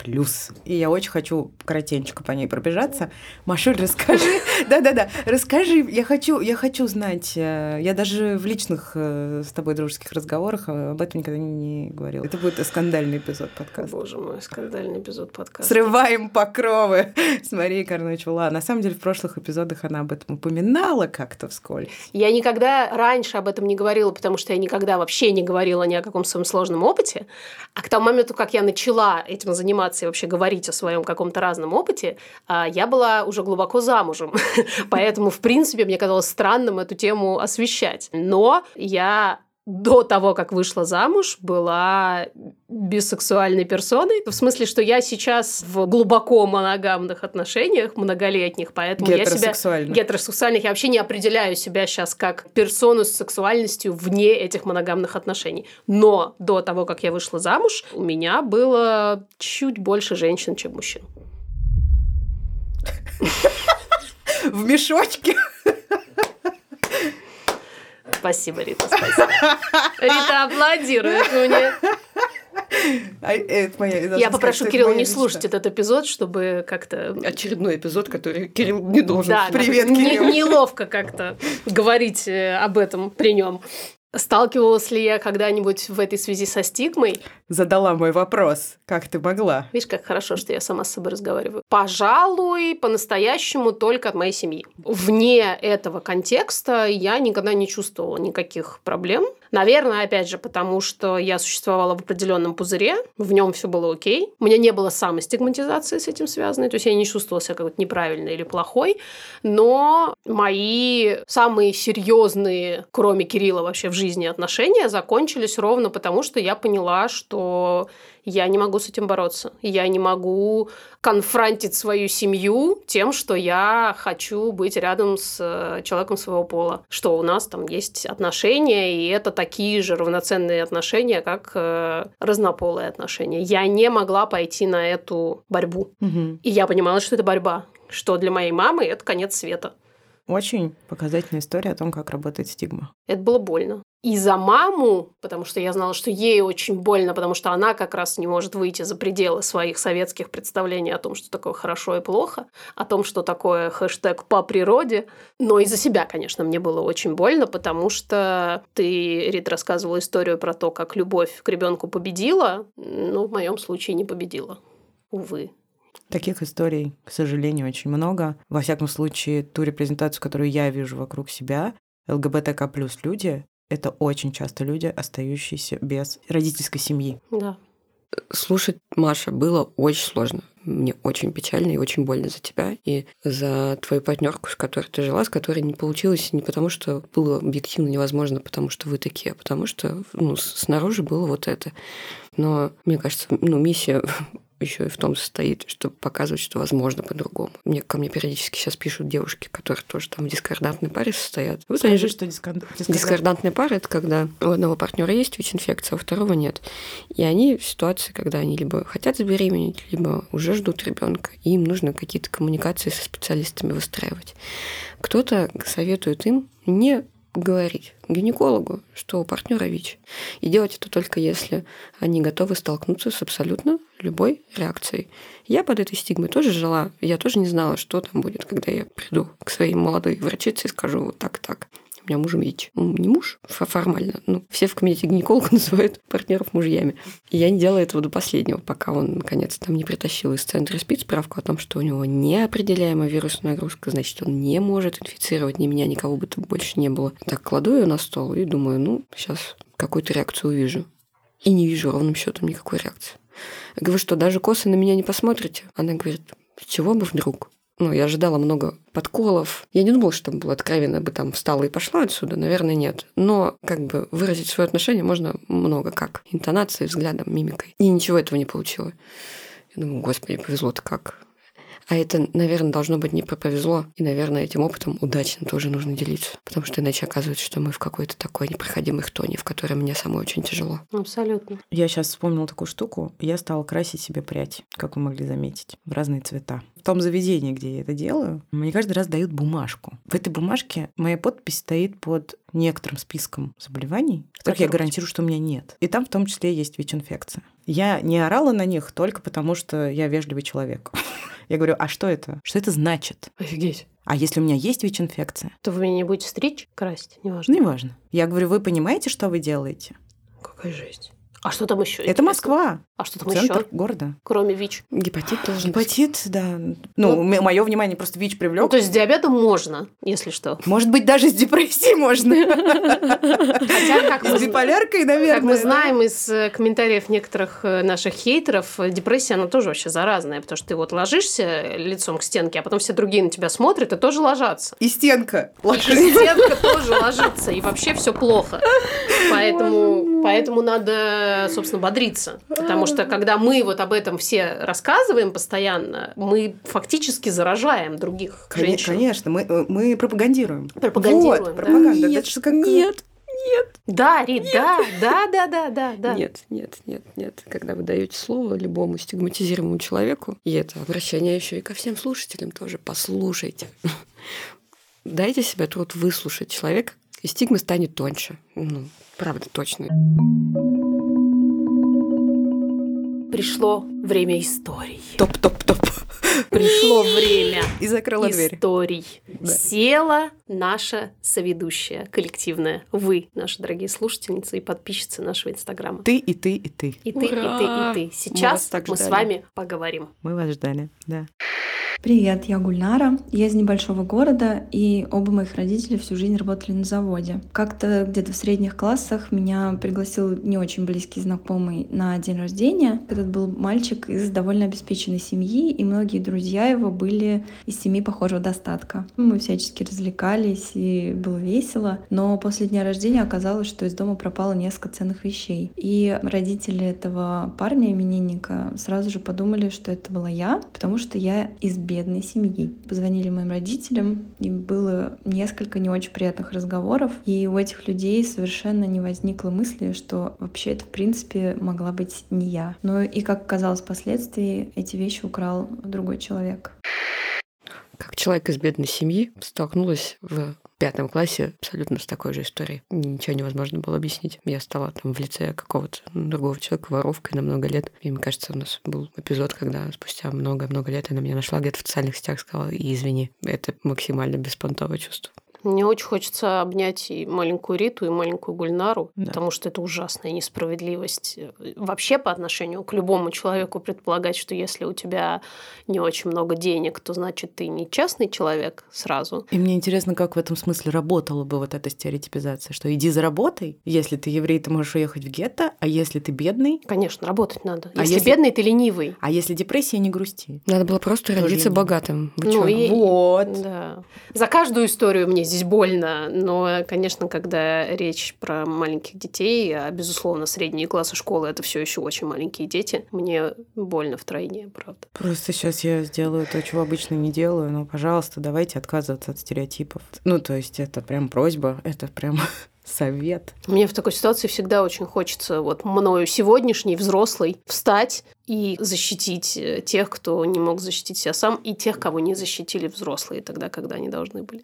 A: И я очень хочу коротенько по ней пробежаться. Машуль, расскажи. Да-да-да, расскажи. Я хочу, я хочу знать. э, Я даже в личных э, с тобой дружеских разговорах э, об этом никогда не говорила. Это будет скандальный эпизод подкаста.
B: Боже мой, скандальный эпизод подкаста.
A: Срываем покровы с Марией Карнович Вла. На самом деле, в прошлых эпизодах она об этом упоминала как-то вскользь.
B: Я никогда раньше об этом не говорила, потому что я никогда вообще не говорила ни о каком своем сложном опыте. А к тому моменту, как я начала этим заниматься и вообще говорить о своем каком-то разном опыте, а, я была уже глубоко замужем. Поэтому, в принципе, мне казалось странным эту тему освещать. Но я до того, как вышла замуж, была бисексуальной персоной. В смысле, что я сейчас в глубоко моногамных отношениях, многолетних, поэтому я себя гетеросексуальных. Я вообще не определяю себя сейчас как персону с сексуальностью вне этих моногамных отношений. Но до того, как я вышла замуж, у меня было чуть больше женщин, чем мужчин.
A: В мешочке.
B: Спасибо, Рита, спасибо. Рита аплодирует мне.
A: А, это моя- я
B: Я попрошу Кирилла не
A: мечта.
B: слушать этот эпизод, чтобы как-то...
C: Очередной эпизод, который Кирилл не должен.
B: Да,
A: Привет,
B: не-
A: Кирилл.
B: неловко как-то говорить э, об этом при нем. Сталкивалась ли я когда-нибудь в этой связи со стигмой?
A: Задала мой вопрос. Как ты могла?
B: Видишь, как хорошо, что я сама с собой разговариваю. Пожалуй, по-настоящему только от моей семьи. Вне этого контекста я никогда не чувствовала никаких проблем. Наверное, опять же, потому что я существовала в определенном пузыре, в нем все было окей. У меня не было самостигматизации с этим связанной, то есть я не чувствовала себя как-то неправильной или плохой. Но мои самые серьезные, кроме Кирилла вообще в жизни отношения, закончились ровно потому, что я поняла, что я не могу с этим бороться. Я не могу конфронтить свою семью тем, что я хочу быть рядом с э, человеком своего пола. Что у нас там есть отношения, и это такие же равноценные отношения, как э, разнополые отношения. Я не могла пойти на эту борьбу.
A: Мгм.
B: И я понимала, что это борьба что для моей мамы это конец света.
A: Очень показательная история о том, как работает стигма.
B: Это было больно. И за маму, потому что я знала, что ей очень больно, потому что она как раз не может выйти за пределы своих советских представлений о том, что такое хорошо и плохо, о том, что такое хэштег по природе. Но и за себя, конечно, мне было очень больно, потому что ты, Рит, рассказывала историю про то, как любовь к ребенку победила, но в моем случае не победила. Увы.
A: Таких историй, к сожалению, очень много. Во всяком случае, ту репрезентацию, которую я вижу вокруг себя, ЛГБТК плюс люди, это очень часто люди, остающиеся без родительской семьи.
B: Да.
C: Слушать Маша было очень сложно. Мне очень печально и очень больно за тебя и за твою партнерку, с которой ты жила, с которой не получилось не потому, что было объективно невозможно, потому что вы такие, а потому что ну, снаружи было вот это. Но мне кажется, ну, миссия еще и в том состоит, чтобы показывать, что возможно по-другому. Мне ко мне периодически сейчас пишут девушки, которые тоже там в дискордантной паре состоят.
A: Вот Скажи, они... что дискорд...
C: дискордантная пара это когда у одного партнера есть ВИЧ-инфекция, а у второго нет. И они в ситуации, когда они либо хотят забеременеть, либо уже ждут ребенка, и им нужно какие-то коммуникации со специалистами выстраивать. Кто-то советует им не говорить гинекологу, что у партнера ВИЧ. И делать это только если они готовы столкнуться с абсолютно любой реакцией. Я под этой стигмой тоже жила. Я тоже не знала, что там будет, когда я приду к своей молодой врачице и скажу вот так-так у меня муж ВИЧ. Ну, не муж формально, ну, все в комитете гинеколога называют партнеров мужьями. И я не делала этого до последнего, пока он, наконец, там не притащил из центра СПИД справку о том, что у него неопределяемая вирусная нагрузка, значит, он не может инфицировать ни меня, никого бы там больше не было. Так кладу ее на стол и думаю, ну, сейчас какую-то реакцию увижу. И не вижу ровным счетом никакой реакции. Я говорю, что даже косы на меня не посмотрите. Она говорит, с чего бы вдруг? Ну, я ожидала много подколов. Я не думала, что там было откровенно бы там встала и пошла отсюда. Наверное, нет. Но как бы выразить свое отношение можно много как. Интонацией, взглядом, мимикой. И ничего этого не получила. Я думаю, господи, повезло-то как. А это, наверное, должно быть не про повезло. И, наверное, этим опытом удачно тоже нужно делиться. Потому что иначе оказывается, что мы в какой-то такой непроходимой хтоне, в которой мне самой очень тяжело.
B: Абсолютно.
A: Я сейчас вспомнила такую штуку. Я стала красить себе прядь, как вы могли заметить, в разные цвета. В том заведении, где я это делаю, мне каждый раз дают бумажку. В этой бумажке моя подпись стоит под некоторым списком заболеваний, которых я гарантирую, что у меня нет. И там в том числе есть ВИЧ-инфекция. Я не орала на них только потому, что я вежливый человек. Я говорю, а что это? Что это значит?
B: Офигеть.
A: А если у меня есть ВИЧ-инфекция?
B: То вы меня не будете стричь, красть? Неважно.
A: Неважно. Я говорю, вы понимаете, что вы делаете?
B: Какая жесть. А что там еще?
A: Это Москва.
B: А что там
A: Центр
B: еще?
A: города.
B: Кроме ВИЧ.
C: Гепатит должен
A: Гепатит, да. Ну, ну мое внимание просто ВИЧ привлек.
B: Ну, то есть с диабетом можно, если что.
A: Может быть, даже с депрессией можно.
B: Хотя, как
A: С биполяркой, наверное.
B: Как мы знаем из э, комментариев некоторых э, наших хейтеров, э, депрессия, она тоже вообще заразная, потому что ты вот ложишься лицом к стенке, а потом все другие на тебя смотрят и тоже ложатся.
A: И стенка
B: И стенка тоже ложится, и вообще все плохо. Поэтому, поэтому надо, собственно, бодриться. Потому что когда мы вот об этом все рассказываем постоянно, мы фактически заражаем других женщин.
A: Конечно, мы, э, мы пропагандируем.
B: Пропагандируем,
A: Вот,
B: да.
A: пропаганда.
C: Нет,
A: Это же как...
C: нет, нет.
B: Да, Рит, да, да, да, да, да, да.
C: Нет, нет, нет, нет. Когда вы даете слово любому стигматизированному человеку, и это обращение еще и ко всем слушателям тоже, послушайте. Дайте себе труд выслушать человека, и стигма станет тоньше. Ну, правда, точно.
B: Пришло время историй.
A: Топ-топ-топ.
B: Пришло время
A: И закрыла дверь.
B: историй.
A: Да.
B: Села наша соведущая коллективная. Вы, наши дорогие слушательницы и подписчицы нашего Инстаграма.
A: Ты и ты и ты.
B: И ты, и ты,
C: Ура!
B: и ты.
C: Мы
B: Сейчас
C: так
B: мы с вами поговорим.
A: Мы вас ждали, да.
G: Привет, я Гульнара. Я из небольшого города, и оба моих родителя всю жизнь работали на заводе. Как-то где-то в средних классах меня пригласил не очень близкий знакомый на день рождения. Этот был мальчик из довольно обеспеченной семьи, и многие друзья его были из семьи похожего достатка. Мы всячески развлекались, и было весело. Но после дня рождения оказалось, что из дома пропало несколько ценных вещей. И родители этого парня, именинника, сразу же подумали, что это была я, потому что я из бедной семьи. Позвонили моим родителям, и было несколько не очень приятных разговоров, и у этих людей совершенно не возникло мысли, что вообще это в принципе могла быть не я. Но и как оказалось впоследствии, эти вещи украл другой человек.
C: как человек из бедной семьи столкнулась в пятом классе абсолютно с такой же историей. Ничего невозможно было объяснить. Я стала там в лице какого-то другого человека воровкой на много лет. И мне кажется, у нас был эпизод, когда спустя много-много лет она меня нашла где-то в социальных сетях, сказала, извини, это максимально беспонтовое чувство.
B: Мне очень хочется обнять и маленькую Риту, и маленькую Гульнару,
A: Да.
B: потому что это ужасная несправедливость. Вообще по отношению к любому человеку предполагать, что если у тебя не очень много денег, то значит ты не честный человек сразу.
A: И мне интересно, как в этом смысле работала бы вот эта стереотипизация, что иди заработай, если ты еврей, ты можешь уехать в гетто, а если ты бедный,
B: Конечно, работать надо.
A: А
B: Если,
A: если-
B: бедный, ты ленивый.
A: а если депрессия, не грусти.
C: Надо было просто
A: Тоже
C: родиться богатым.
B: Ну и-
A: Вот.
B: Да. За каждую историю мне здесь больно, но, конечно, когда речь про маленьких детей, а, безусловно, средние классы школы это все еще очень маленькие дети, мне больно втройне, правда.
A: Просто сейчас я сделаю то, чего обычно не делаю, но, пожалуйста, давайте отказываться от стереотипов. Ну, то есть это прям просьба, это прям совет.
B: Мне в такой ситуации всегда очень хочется вот мною сегодняшний взрослый встать и защитить э, тех, кто не мог защитить себя сам, и тех, кого не защитили взрослые тогда, когда они должны были.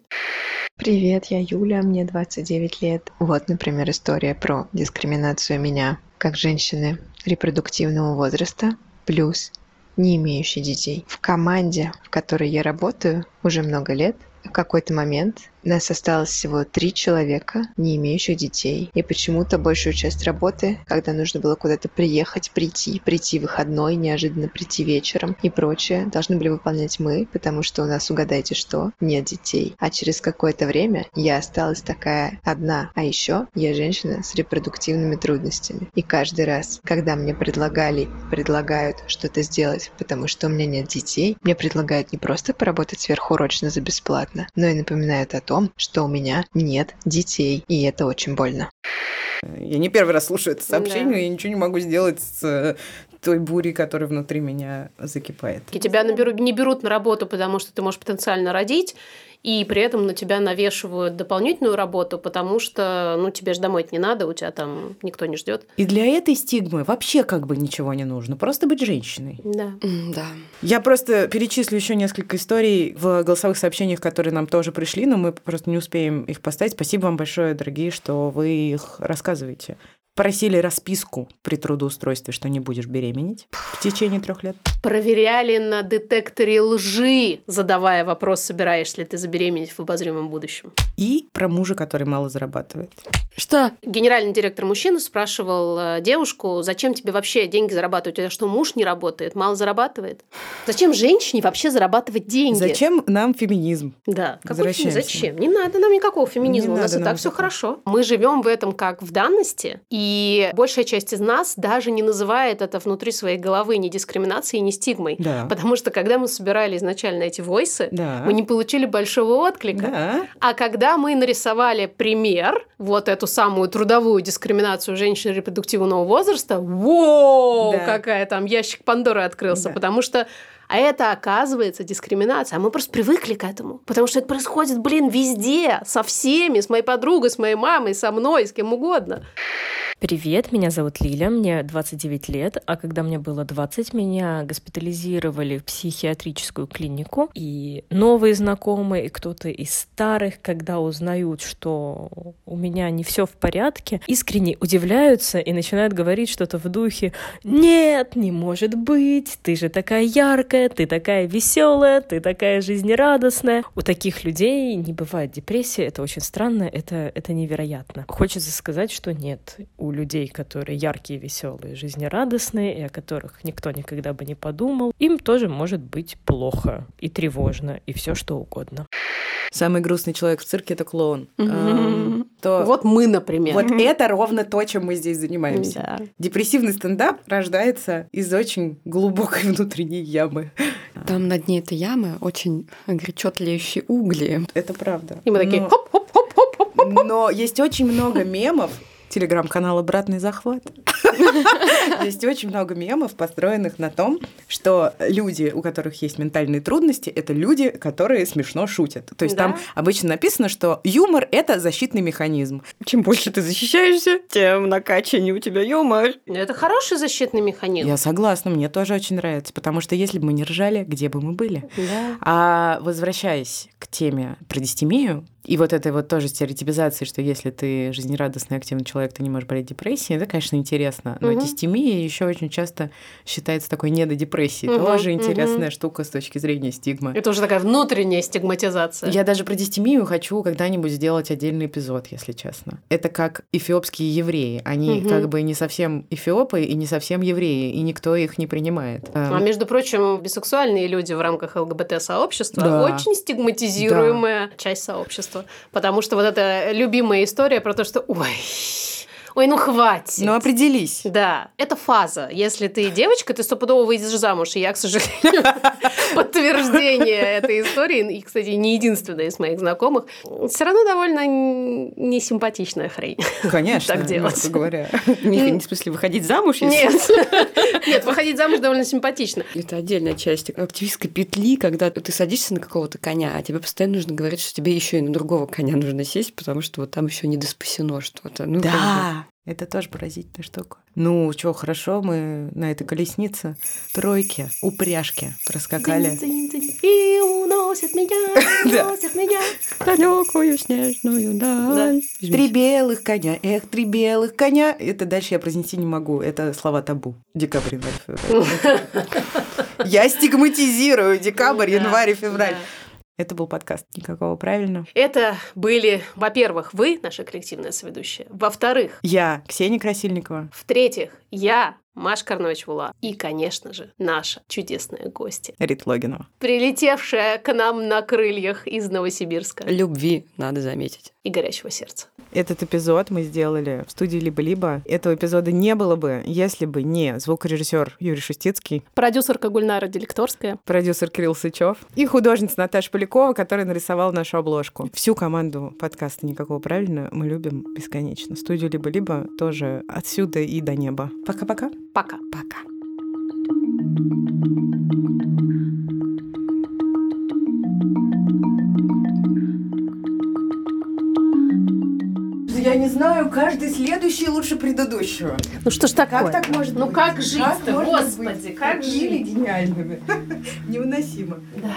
H: Привет, я Юля, мне 29 лет. Вот, например, история про дискриминацию меня как женщины репродуктивного возраста плюс не имеющей детей. В команде, в которой я работаю уже много лет, в какой-то момент нас осталось всего три человека, не имеющих детей. И почему-то большую часть работы, когда нужно было куда-то приехать, прийти, прийти выходной, неожиданно прийти вечером и прочее, должны были выполнять мы, потому что у нас, угадайте что, нет детей. А через какое-то время я осталась такая одна. А еще я женщина с репродуктивными трудностями. И каждый раз, когда мне предлагали, предлагают что-то сделать, потому что у меня нет детей, мне предлагают не просто поработать сверхурочно за бесплатно, но и напоминают о том, что у меня нет детей, и это очень больно.
A: Я не первый раз слушаю это сообщение,
B: Да.
A: и ничего не могу сделать с той бурей, которая внутри меня закипает.
B: И тебя наберу- не берут на работу, потому что ты можешь потенциально родить, и при этом на тебя навешивают дополнительную работу, потому что, ну, тебе же домой не надо, у тебя там никто не ждет.
A: И для этой стигмы вообще как бы ничего не нужно, просто быть женщиной.
B: Да.
C: Да.
A: Я просто перечислю еще несколько историй в голосовых сообщениях, которые нам тоже пришли, но мы просто не успеем их поставить. Спасибо вам большое, дорогие, что вы их рассказываете. Просили расписку при трудоустройстве, что не будешь беременеть в течение трех лет.
B: Проверяли на детекторе лжи, задавая вопрос, собираешься ли ты забеременеть в обозримом будущем.
A: И про мужа, который мало зарабатывает.
C: Что?
B: Генеральный директор мужчины спрашивал э, девушку, зачем тебе вообще деньги зарабатывать? У тебя что, муж не работает, мало зарабатывает? Зачем женщине вообще зарабатывать деньги?
A: Зачем нам феминизм?
B: Да, какой феми-
A: Возвращаемся.
B: зачем? Не надо нам никакого феминизма,
A: Не
B: у нас и так все хорошо. Мы живем в этом как в данности, и большая часть из нас даже не называет это внутри своей головы ни дискриминацией, ни стигмой.
A: Да.
B: Потому что когда мы собирали изначально эти войсы,
A: Да.
B: мы не получили большого отклика.
A: Да.
B: А когда мы нарисовали пример, вот эту самую трудовую дискриминацию женщин репродуктивного возраста, воу,
A: Да.
B: какая там ящик Пандоры открылся,
A: Да.
B: потому что а это, оказывается, дискриминация. А мы просто привыкли к этому. Потому что это происходит, блин, везде. Со всеми. С моей подругой, с моей мамой, со мной, с кем угодно.
I: Привет, меня зовут Лиля, мне 29 лет, а когда мне было 20, меня госпитализировали в психиатрическую клинику, и новые знакомые, и кто-то из старых, когда узнают, что у меня не все в порядке, искренне удивляются и начинают говорить что-то в духе «Нет, не может быть, ты же такая яркая, ты такая веселая, ты такая жизнерадостная». У таких людей не бывает депрессии, это очень странно, это, это невероятно. Хочется сказать, что нет, у людей, которые яркие, веселые, жизнерадостные, и о которых никто никогда бы не подумал, им тоже может быть плохо и тревожно, и все что угодно.
A: Самый грустный человек в цирке это клоун. То
B: Вот мы, например.
A: вот это ровно то, чем мы здесь занимаемся.
B: Да.
A: Депрессивный стендап рождается из очень глубокой внутренней ямы.
C: Там на дне этой ямы очень горячо тлеющие угли.
A: Это правда.
B: И мы такие
A: Но-
B: хоп-хоп-хоп-хоп-хоп.
A: Но есть очень много мемов. Телеграм-канал «Обратный захват», Есть очень много мемов, построенных на том, что люди, у которых есть ментальные трудности, это люди, которые смешно шутят. То есть
B: Да.
A: там обычно написано, что юмор — это защитный механизм.
C: Чем больше ты защищаешься, тем накачаннее у тебя юмор.
B: Ну, Это хороший защитный механизм.
A: Я согласна, мне тоже очень нравится, потому что если бы мы не ржали, где бы мы были?
B: Да.
A: А возвращаясь к теме про дистемию, и вот этой вот тоже стереотипизации, что если ты жизнерадостный, активный человек, ты не можешь болеть депрессией, это, конечно, интересно. Но
B: Мгм.
A: дистемия еще очень часто считается такой недодепрессией.
B: Мгм,
A: Тоже интересная штука с точки зрения стигмы.
B: Это уже такая внутренняя стигматизация.
A: Я даже про дистемию хочу когда-нибудь сделать отдельный эпизод, если честно. Это как эфиопские евреи. Они
B: Мгм.
A: как бы не совсем эфиопы и не совсем евреи, и никто их не принимает.
B: А
A: Эм,
B: между прочим, бисексуальные люди в рамках ЛГБТ-сообщества
A: Да.
B: очень стигматизируемая часть сообщества. Потому что вот эта любимая история про то, что ой, ой, ну хватит.
A: Ну, определись.
B: Да, это фаза. Если ты девочка, ты стопудово выйдешь замуж. И я, к сожалению, подтверждение этой истории, и, кстати, не единственная из моих знакомых, все равно довольно несимпатичная хрень.
A: Конечно,
B: Так делать.
A: говоря.
C: Не в смысле выходить замуж.
B: Нет, нет, выходить замуж довольно симпатично.
C: Это отдельная часть активистской петли, когда ты садишься на какого-то коня, а тебе постоянно нужно говорить, что тебе еще и на другого коня нужно сесть, потому что вот там еще не доспасено что-то. Ну.
A: Да, это тоже поразительная штука. Ну, что, хорошо, мы на этой колеснице тройки, упряжки проскакали.
B: И уносит меня, уносит меня.
C: Далекую снежную даль.
A: Три белых коня, эх, три белых коня. Это дальше я произнести не могу. Это слова табу. Декабрь, январь, февраль. Я стигматизирую декабрь, январь и февраль. Это был подкаст «Никакого правильно».
B: Это были, во-первых, вы, наша коллективная соведущая. Во-вторых,
A: Я, Ксения Красильникова.
B: в-третьих, я, Маш Карнович-Вула. И, конечно же, наша чудесная гостья,
A: Рит Логинова.
B: прилетевшая к нам на крыльях из Новосибирска
C: Любви, надо заметить.
B: и горячего сердца.
A: Этот эпизод мы сделали в студии «Либо-либо». Этого эпизода не было бы, если бы не звукорежиссер Юрий Шустицкий,
B: Продюсерка Гульнара Делекторская.
A: продюсер Кирилл Сычев и художница Наташа Полякова, которая нарисовала нашу обложку. Всю команду подкаста «Никакого правильно» мы любим бесконечно. Студию «Либо-либо» тоже отсюда и до неба. Пока-пока.
B: Пока.
A: Пока. Я не знаю, каждый следующий лучше предыдущего.
B: Ну что ж такое?
A: Как так может
B: Ну
A: быть?
B: как жить-то,
A: можно
B: господи,
A: быть
B: как жить?
A: гениальными? Невыносимо.
B: Да.